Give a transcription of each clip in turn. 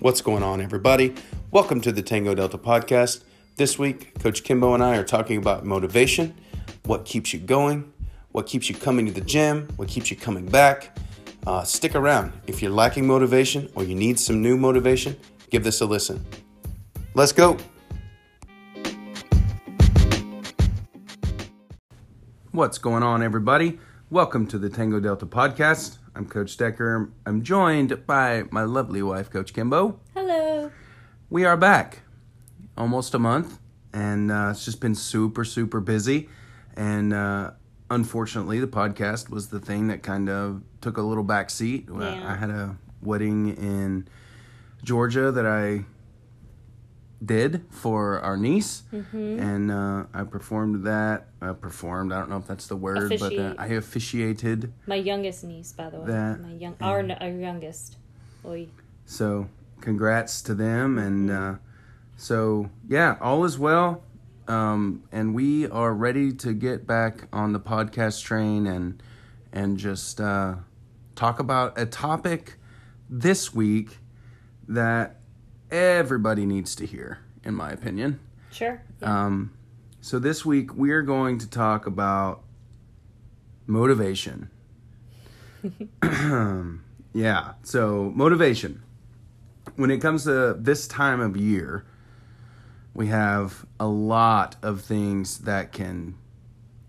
What's going on, everybody? Welcome to the Tango Delta podcast. This week, Coach Kimbo and I are talking about motivation, what keeps you going, what keeps you coming to the gym, what keeps you coming back. Uh, stick around. If you're lacking motivation or you need some new motivation, give this a listen. Let's go. What's going on, everybody? Welcome to the Tango Delta podcast. I'm Coach Decker. I'm joined by my lovely wife, Coach Kimbo. Hello. We are back. Almost a month, and uh, it's just been super, super busy. And uh, unfortunately, the podcast was the thing that kind of took a little back seat. Yeah. I had a wedding in Georgia that I did for our niece, Mm-hmm. and uh, I performed that. I performed. I don't know if that's the word, but uh, I officiated. My youngest niece, by the way. That- My young, our, our youngest. Oy. So, congrats to them, and uh, so yeah, all is well. Um, and we are ready to get back on the podcast train and and just uh, talk about a topic this week that everybody needs to hear, in my opinion. Sure. Yeah. Um, so this week we are going to talk about motivation. yeah, so motivation. When it comes to this time of year, we have a lot of things that can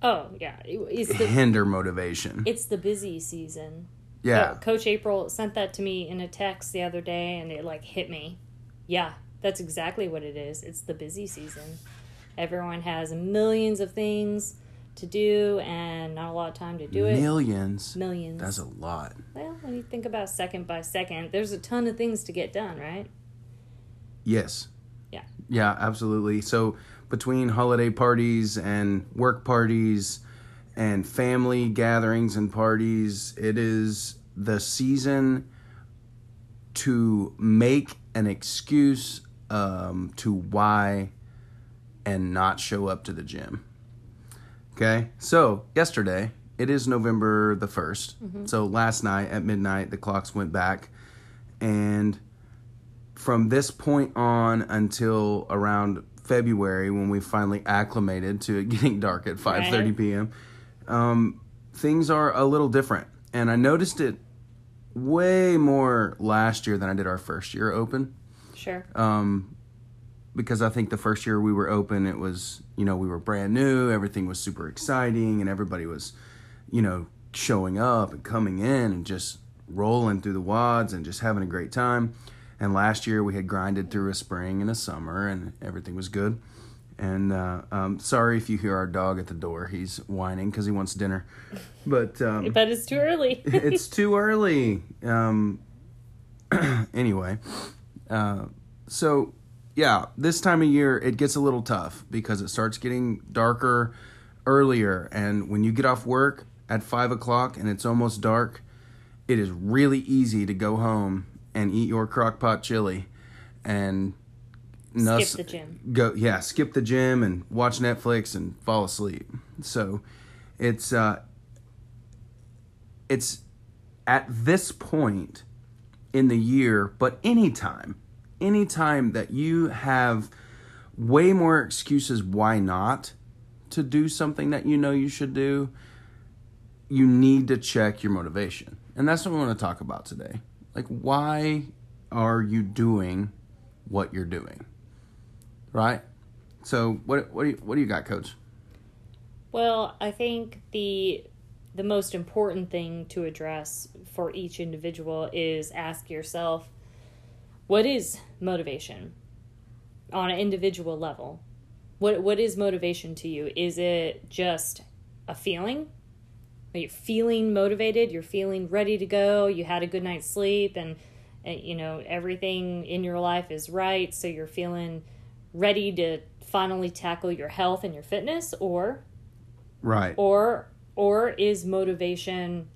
oh yeah, it's the hinder motivation. it's the busy season. Yeah, Oh, Coach April sent that to me in a text the other day, and it like hit me. Yeah, that's exactly what it is. It's the busy season. Everyone has millions of things to do, and not a lot of time to do it. millions. Millions. That's a lot. well, when you think about second by second, there's a ton of things to get done, right? Yes. Yeah. Yeah, absolutely. So between holiday parties and work parties and family gatherings and parties, it is the season to make an excuse um, to why and not show up to the gym. Okay, so yesterday, it is November the 1st. So last night at midnight, the clocks went back. And from this point on until around February, when we finally acclimated to it getting dark at 5.30 Right. p.m., um, things are a little different. And I noticed it way more last year than I did our first year open Sure. um, because I think the first year we were open, it was you know we were brand new, everything was super exciting, and everybody was, you know, showing up and coming in and just rolling through the WODs and just having a great time. And last year we had grinded through a spring and a summer, and everything was good. And uh, um, sorry if you hear our dog at the door; he's whining because he wants dinner. But um, But it's too early. it's too early. Um, anyway, uh, so yeah, this time of year it gets a little tough because it starts getting darker earlier, and when you get off work at five o'clock and it's almost dark, it is really easy to go home and eat your crock pot chili and nuss- Skip the gym. go yeah skip the gym and watch netflix and fall asleep. So it's uh it's at this point in the year but anytime anytime that you have way more excuses why not to do something that you know you should do you need to check your motivation. And that's what we want to talk about today. Like why are you doing what you're doing right so what what do you, what do you got coach Well, I think the the most important thing to address for each individual is ask yourself what is motivation on an individual level? What what is motivation to you? Is it just a feeling? Are you feeling motivated? You're feeling ready to go. You had a good night's sleep and, you know everything in your life is right, so you're feeling ready to finally tackle your health and your fitness or right. or or is motivation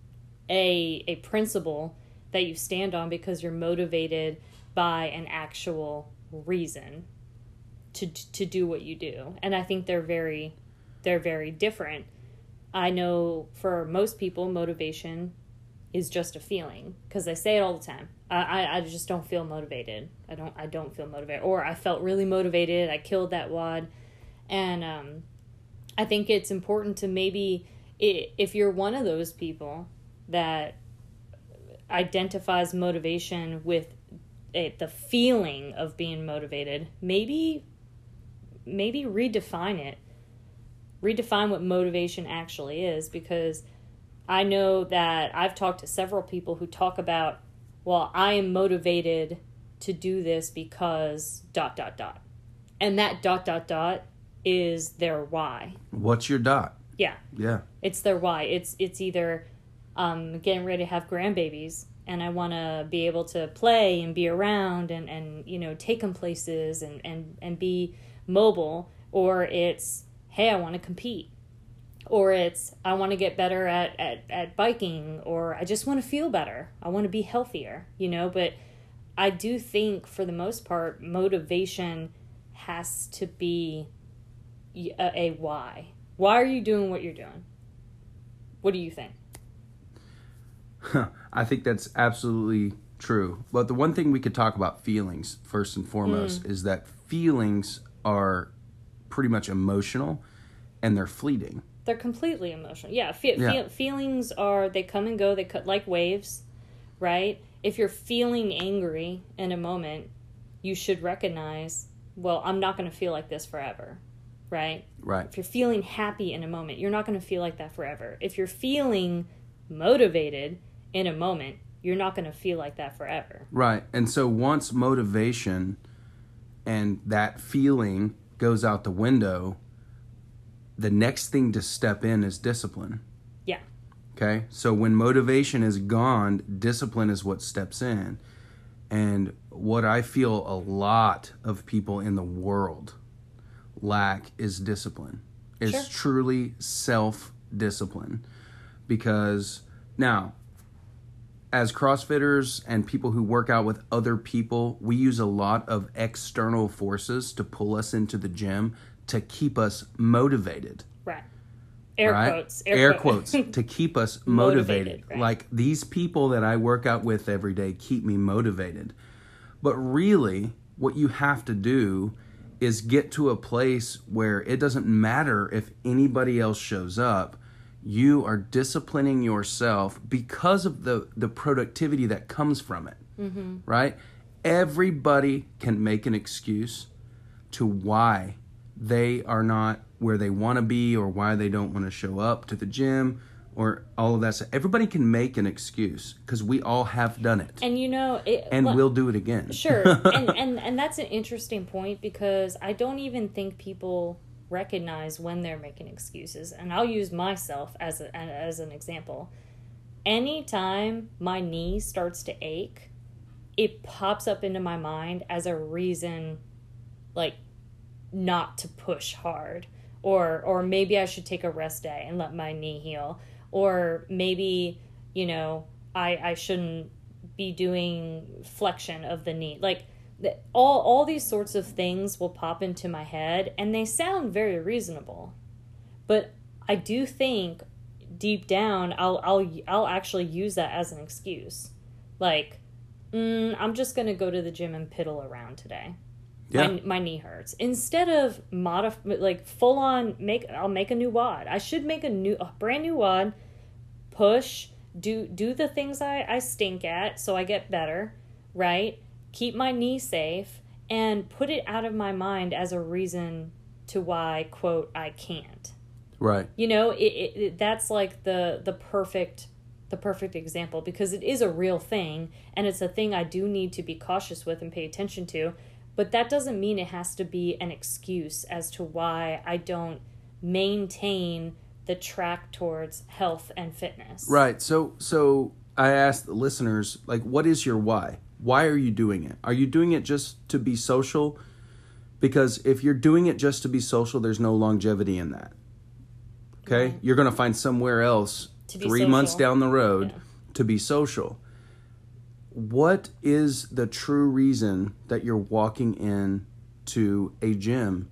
a a principle that you stand on because you're motivated by an actual reason to to do what you do? And i think they're very they're very different. I know for most people motivation is just a feeling because they say it all the time. I, I, just don't feel motivated. I don't I don't feel motivated. Or I felt really motivated. I killed that WOD, and um, I think it's important to maybe if you're one of those people that identifies motivation with a, the feeling of being motivated, maybe maybe redefine it. Redefine what motivation actually is because I know that I've talked to several people who talk about, well, I am motivated to do this because dot dot dot. And that dot dot dot is their why. What's your dot? Yeah. Yeah. It's their why. It's it's either um, getting ready to have grandbabies and I want to be able to play and be around and, and you know take them places and, and, and be mobile or it's hey I want to compete or it's I want to get better at, at, at biking or I just want to feel better I want to be healthier you know but I do think for the most part motivation has to be a, a why why are you doing what you're doing what do you think I think that's absolutely true. But the one thing we could talk about feelings first and foremost mm. is that feelings are pretty much emotional and they're fleeting. They're completely emotional. Yeah, fe- yeah. Fe- feelings are they come and go. They cut like waves, right? If you're feeling angry in a moment, you should recognize, well, I'm not going to feel like this forever, right? Right. If you're feeling happy in a moment, you're not going to feel like that forever. If you're feeling motivated, in a moment, you're not going to feel like that forever. Right. And so once motivation and that feeling goes out the window, the next thing to step in is discipline. Yeah. Okay? So when motivation is gone, discipline is what steps in. And what I feel a lot of people in the world lack is discipline. Is sure. truly self discipline. Because now, as CrossFitters and people who work out with other people, we use a lot of external forces to pull us into the gym to keep us motivated. Right. Air right? quotes. Air, air quotes to keep us motivated. motivated right. Like these people that I work out with every day keep me motivated. But really, what you have to do is get to a place where it doesn't matter if anybody else shows up you are disciplining yourself because of the the productivity that comes from it mm-hmm. right everybody can make an excuse to why they are not where they want to be or why they don't want to show up to the gym or all of that stuff. Everybody can make an excuse because we all have done it. And you know, it, and well, we'll do it again. Sure. and, and and that's an interesting point because I don't even think people recognize when they're making excuses. And I'll use myself as a, as an example. Anytime my knee starts to ache, it pops up into my mind as a reason like not to push hard. Or or maybe I should take a rest day and let my knee heal. Or maybe you know I I shouldn't be doing flexion of the knee. Like all all these sorts of things will pop into my head and they sound very reasonable. But i do think deep down i'll i'll i'll actually use that as an excuse. Like mm, i'm just going to go to the gym and piddle around today yeah. my, my knee hurts instead of modify like full on make i'll make a new WOD i should make a new a brand new WOD push do do the things i i stink at so i get better right keep my knee safe, and put it out of my mind as a reason to why, quote, I can't. Right. You know, it, it, it, that's like the the perfect the perfect example because it is a real thing and it's a thing I do need to be cautious with and pay attention to. But that doesn't mean it has to be an excuse as to why I don't maintain the track towards health and fitness. Right. So so I asked the listeners like what is your why? Why are you doing it? Are you doing it just to be social? Because if you're doing it just to be social, there's no longevity in that. Okay? Right. You're going to find somewhere else 3 social. months down the road yeah. to be social. What is the true reason that you're walking in to a gym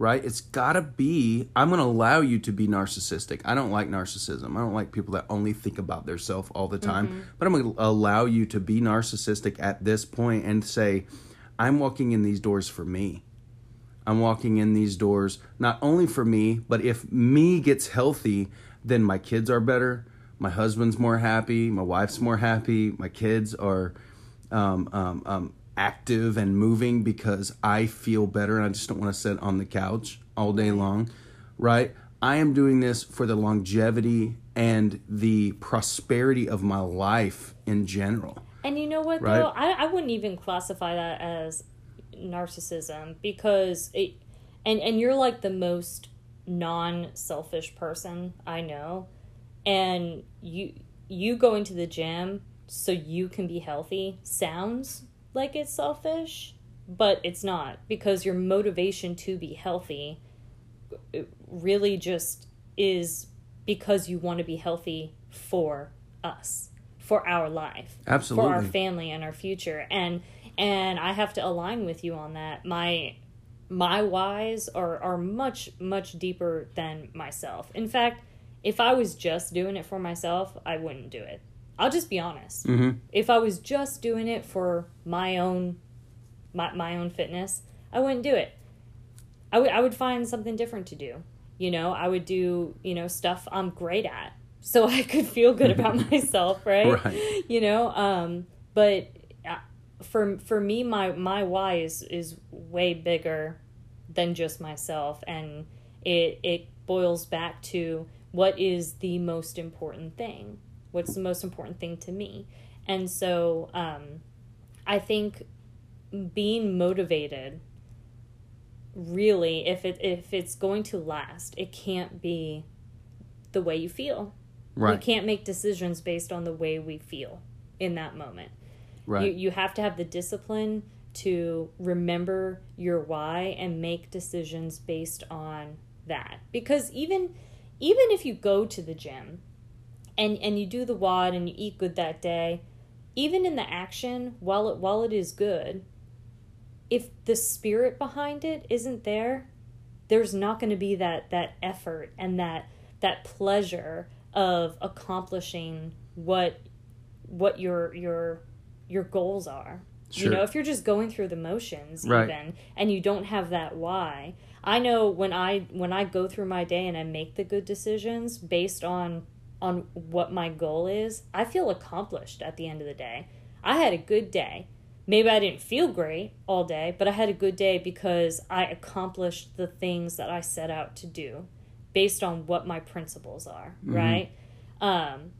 right? It's got to be, I'm to allow you to be narcissistic. I don't like narcissism. I don't like people that only think about their self all the time. Mm-hmm. But I'm to allow you to be narcissistic at this point and say, I'm walking in these doors for me. I'm walking in these doors not only for me, but if me gets healthy, then my kids are better. My husband's more happy. My wife's more happy. My kids are um, um, um, active and moving because I feel better and I just don't want to sit on the couch all day long, right? I am doing this for the longevity and the prosperity of my life in general. And you know what Right. though? I, I wouldn't even classify that as narcissism because it and and you're like the most non-selfish person I know. And you you going to the gym so you can be healthy sounds like it's selfish, but it's not because your motivation to be healthy really just is because you want to be healthy for us, for our life, for our family and our future. And and I have to align with you on that. My my whys are are much much deeper than myself. In fact, if I was just doing it for myself, I wouldn't do it. I'll just be honest. Mm-hmm. If I was just doing it for my own my, my own fitness, I wouldn't do it. I would I would find something different to do. You know, I would do, you know, stuff I'm great at so I could feel good about myself, right? Right. You know, um but uh, for for me my my why is is way bigger than just myself and it it boils back to what is the most important thing? What's the most important thing to me? And so um I think being motivated really if it if it's going to last it can't be the way you feel we Right. can't make decisions based on the way we feel in that moment Right. you, you have to have the discipline to remember your why and make decisions based on that because even even if you go to the gym and and you do the WOD and you eat good that day even in the action while it while it is good if the spirit behind it isn't there there's not going to be that that effort and that that pleasure of accomplishing what what your your your goals are you know if you're just going through the motions Right. even and you don't have that why i know when i when i go through my day and i make the good decisions based on on what my goal is i feel accomplished at the end of the day. I had a good day. Maybe i didn't feel great all day but i had a good day because i accomplished the things that i set out to do based on what my principles are right? Um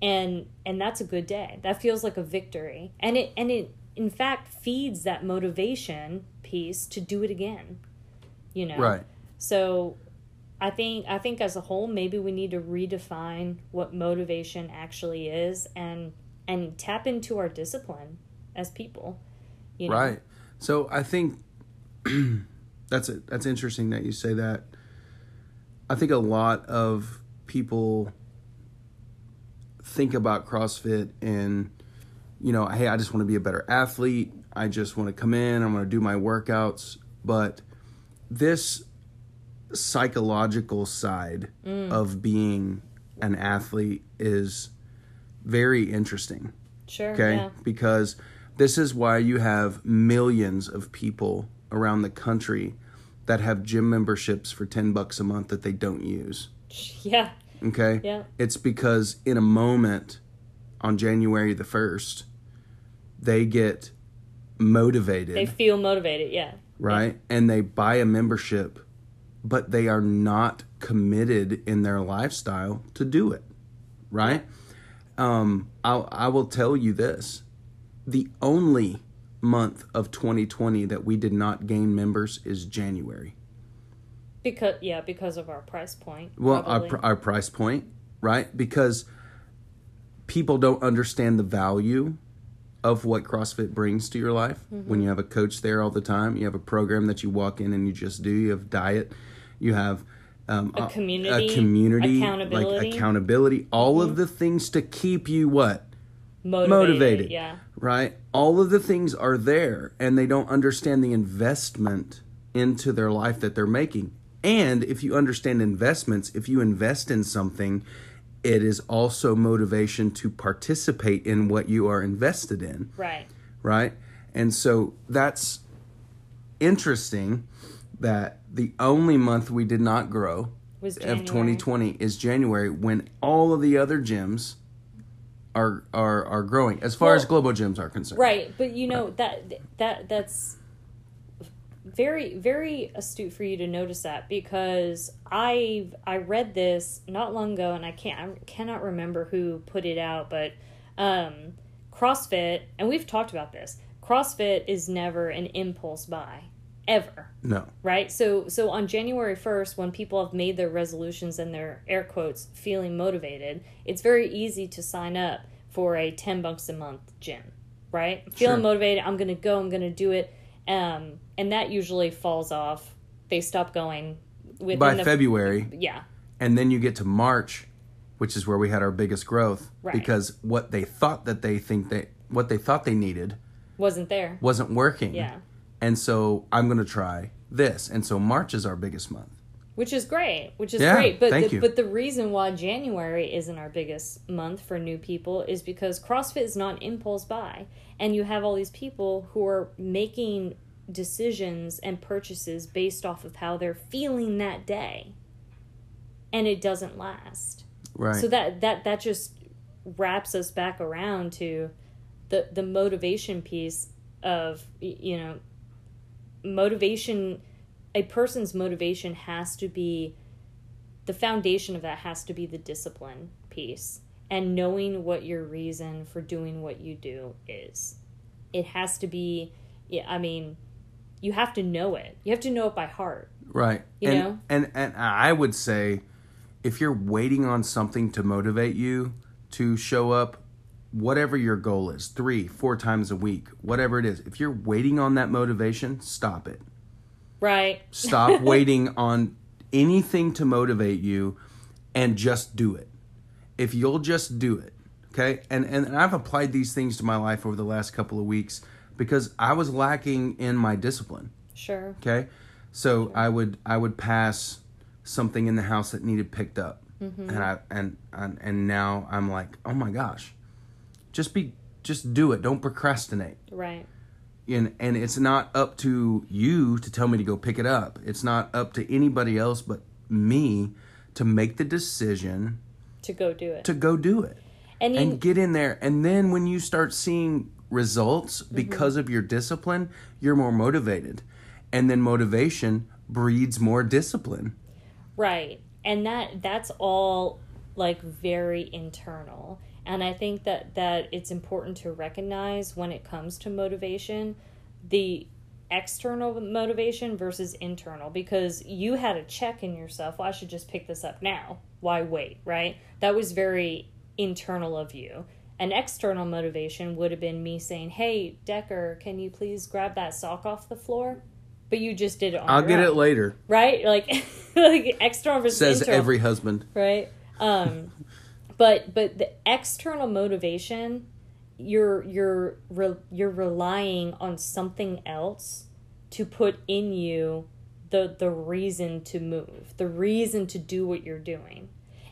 and and that's a good day. That feels like a victory. And it and it in fact feeds that motivation piece to do it again you know Right. so i think i think as a whole maybe we need to redefine what motivation actually is and and tap into our discipline as people you know Right. So I think that's it. That's interesting that you say that. I think a lot of people think about CrossFit and you know, hey, I just want to be a better athlete. I just want to come in, I'm going to do my workouts, but this psychological side mm. of being an athlete is very interesting. Sure okay? yeah. Because this is why you have millions of people around the country that have gym memberships for 10 bucks a month that they don't use. Yeah. Okay? Yeah. It's because in a moment on January the 1st they get motivated they feel motivated yeah right? And they buy a membership, but they are not committed in their lifestyle to do it, right? Um, I'll, I will tell you this: the only month of 2020 that we did not gain members is January. because yeah because of our price point Well, our, probably. pr- our price point, right? Because people don't understand the value of what CrossFit brings to your life. Mm-hmm. When you have a coach there all the time, you have a program that you walk in and you just do. You have diet, you have um, A community, a community, accountability. Mm-hmm. like accountability, all of the things to keep you what motivated, motivated. yeah right? All of the things are there, and they don't understand the investment into their life that they're making. And if you understand investments, if you invest in something, it is also motivation to participate in what you are invested in, Right. right? And so that's interesting that the only month we did not grow Was of 2020 is January when all of the other gyms are are are growing as far Well- as global gyms are concerned. Right, but you know that that that's very very astute for you to notice that because I I read this not long ago and I can't I cannot remember who put it out, but um, CrossFit and we've talked about this. CrossFit is never an impulse buy ever No. right so so on january 1st when people have made their resolutions and their air quotes feeling motivated it's very easy to sign up for a 10 bucks a month gym right feeling Sure. motivated i'm gonna go i'm gonna do it um, and that usually falls off they stop going within By the, February, yeah and then you get to March, which is where we had our biggest growth Right. because what they thought that they think they what they thought they needed wasn't there wasn't working. yeah And so I'm going to try this. And so March is our biggest month. Which is great which is Yeah, great. But the, but the reason why january isn't our biggest month for new people is because crossfit is not impulse buy and you have all these people who are making decisions and purchases based off of how they're feeling that day and it doesn't last. Right. so that that that just wraps us back around to the the motivation piece of you know motivation a person's motivation has to be the foundation of that has to be the discipline piece and knowing what your reason for doing what you do is it has to be yeah i mean you have to know it you have to know it by heart Right. You and, know? And and I would say if you're waiting on something to motivate you to show up, whatever your goal is, three, four times a week, whatever it is, if you're waiting on that motivation, stop it. Right Stop waiting on anything to motivate you and just do it. If you'll just do it, okay? And and I've applied these things to my life over the last couple of weeks because I was lacking in my discipline. sure Okay, so I would I would pass something in the house that needed picked up, Mm-hmm. and I and, and and now I'm like, oh my gosh, just be just do it. Don't procrastinate. right And and it's not up to you to tell me to go pick it up. It's not up to anybody else but me to make the decision to go do it to go do it and you and get in there. And then when you start seeing results Mm-hmm. because of your discipline, you're more motivated. And then motivation breeds more discipline. Right. And that that's all like very internal. And I think that that it's important to recognize when it comes to motivation the external motivation versus internal because you had a check in yourself, well I should just pick this up now. Why wait, right? That was very internal of you. An external motivation would have been me saying, "Hey, Decker, can you please grab that sock off the floor?" But you just did it on I'll get own it later, right? Like, like external versus says internal, every husband. right? Um, but but the external motivation, you're you're re, you're relying on something else to put in you the the reason to move, the reason to do what you're doing,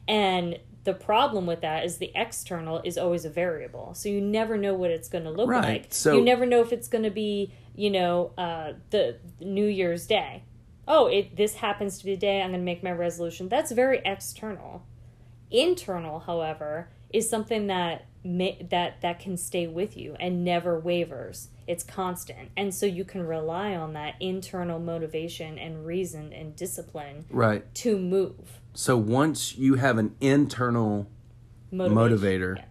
and the problem with that is the external is always a variable. So you never know what it's going to look Right, like. So- you never know if it's going to be you know uh, the new year's day. Oh it this happens to be the day i'm going to make my resolution. That's very external internal however is something that may, that that can stay with you and never wavers it's constant and so you can rely on that internal motivation and reason and discipline Right. to move So once you have an internal motivation. motivator, yeah.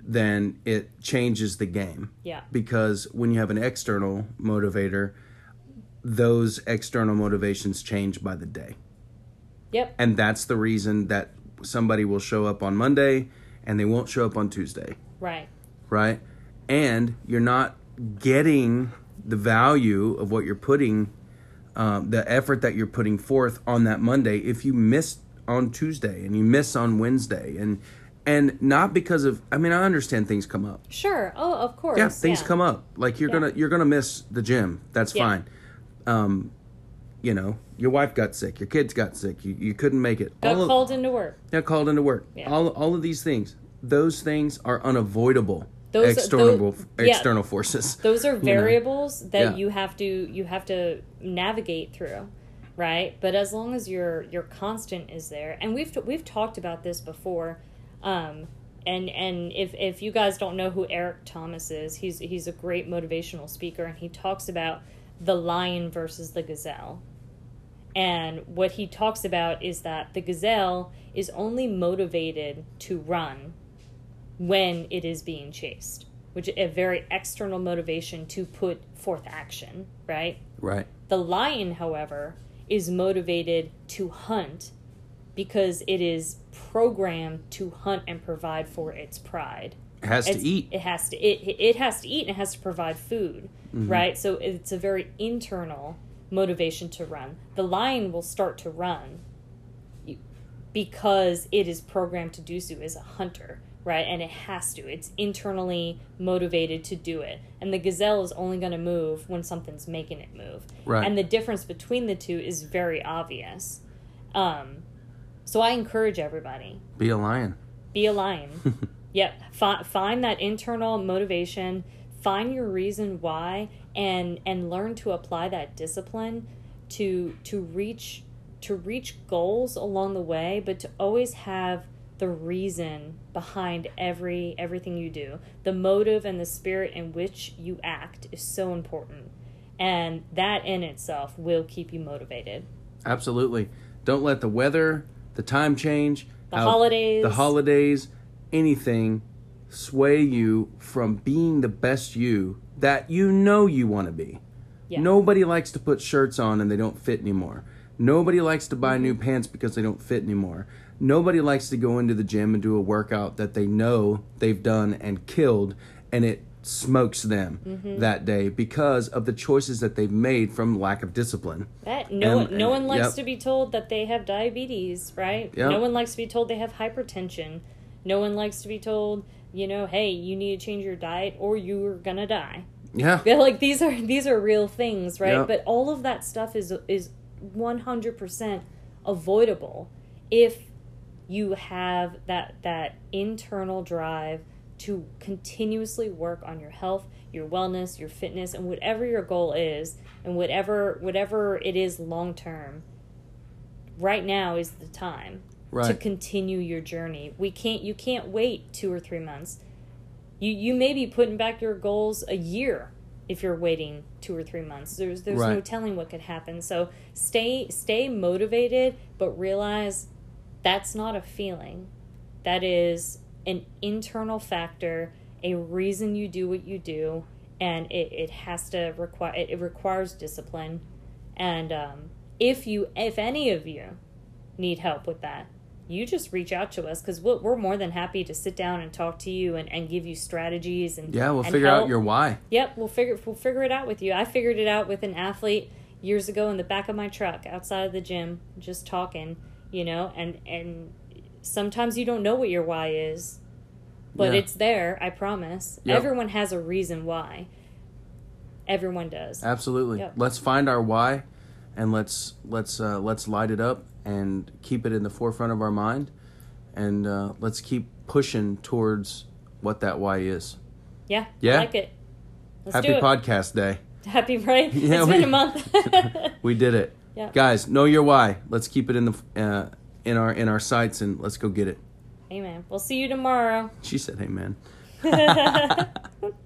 then it changes the game. yeah Because when you have an external motivator, those external motivations change by the day. yep And that's the reason that somebody will show up on Monday and they won't show up on Tuesday, right right? And you're not getting the value of what you're putting, um, the effort that you're putting forth on that Monday if you miss on Tuesday and you miss on Wednesday and and not because of I mean I understand things come up. sure oh of course Yeah, things come up. Like you're Yeah. gonna you're gonna miss the gym. That's Yeah. fine. Um, you know, your wife got sick, your kids got sick, you, you couldn't make it. Got all of- called into work. got called into work. Yeah. All all of these things, those things are unavoidable. Those- external those- yeah. external forces. Those are know. variables that Yeah. you have to you have to navigate through, right? But as long as your your constant is there, and we've we've talked about this before, um, and and if if you guys don't know who Eric Thomas is, he's he's a great motivational speaker, and he talks about the lion versus the gazelle. And what he talks about is that the gazelle is only motivated to run when it is being chased, which is a very external motivation to put forth action, right? Right. The lion, however, is motivated to hunt because it is programmed to hunt and provide for its pride. It has to eat. It has to it it has to eat and it has to provide food, Mm-hmm. right? So it's a very internal motivation to run. The lion will start to run because it is programmed to do so as a hunter, right? And it has to. It's internally motivated to do it. And the gazelle is only going to move when something's making it move. Right. And the difference between the two is very obvious. Um, so I encourage everybody Be a lion. be a lion. yep. Fi- find that internal motivation. Find your reason why, and and learn to apply that discipline to to reach to reach goals along the way, but to always have the reason behind every everything you do. The motive and the spirit in which you act is so important, and that in itself will keep you motivated. Absolutely. Don't let the weather, the time change, The how- holidays. the holidays, anything sway you from being the best you that you know you want to be. Yeah. Nobody likes to put shirts on and they don't fit anymore. Nobody likes to Mm-hmm. buy new pants because they don't fit anymore. Nobody likes to go into the gym and do a workout that they know they've done and killed and it smokes them Mm-hmm. that day because of the choices that they've made from lack of discipline. That no And- one, no and- one likes yep. to be told that they have diabetes, right? Yep. No one likes to be told they have hypertension. No one likes to be told, you know, hey, you need to change your diet or you're gonna die. Yeah. Yeah, like these are these are real things, right? Yep. But all of that stuff is is one hundred percent avoidable if you have that that internal drive to continuously work on your health, your wellness, your fitness, and whatever your goal is, and whatever whatever it is long term. Right now is the time to continue your journey. We can't you can't wait two or three months. You you may be putting back your goals a year if you're waiting two or three months. There's there's no telling what could happen. So stay stay motivated, but realize that's not a feeling. That is an internal factor, a reason you do what you do, and it, it has to require it, it requires discipline. And um, if you if any of you need help with that, you just reach out to us because we're, we're more than happy to sit down and talk to you and, and give you strategies and Yeah, we'll and figure out your why. Yep, we'll figure we'll figure it out with you. I figured it out with an athlete years ago in the back of my truck outside of the gym, just talking, you know, and and sometimes you don't know what your why is, but Yeah. it's there, I promise. Yep. Everyone has a reason why. Everyone does. Absolutely. Yep. Let's find our why, and let's let's uh, let's light it up and keep it in the forefront of our mind, and uh, let's keep pushing towards what that why is. Yeah. Yeah? I like it. Let's Happy do it. podcast day. Happy right? Yeah, it's we- been a month. We did it. Yeah. Guys, know your why. Let's keep it in the uh, in our in our sights and let's go get it. Amen. We'll see you tomorrow. She said, "Hey man."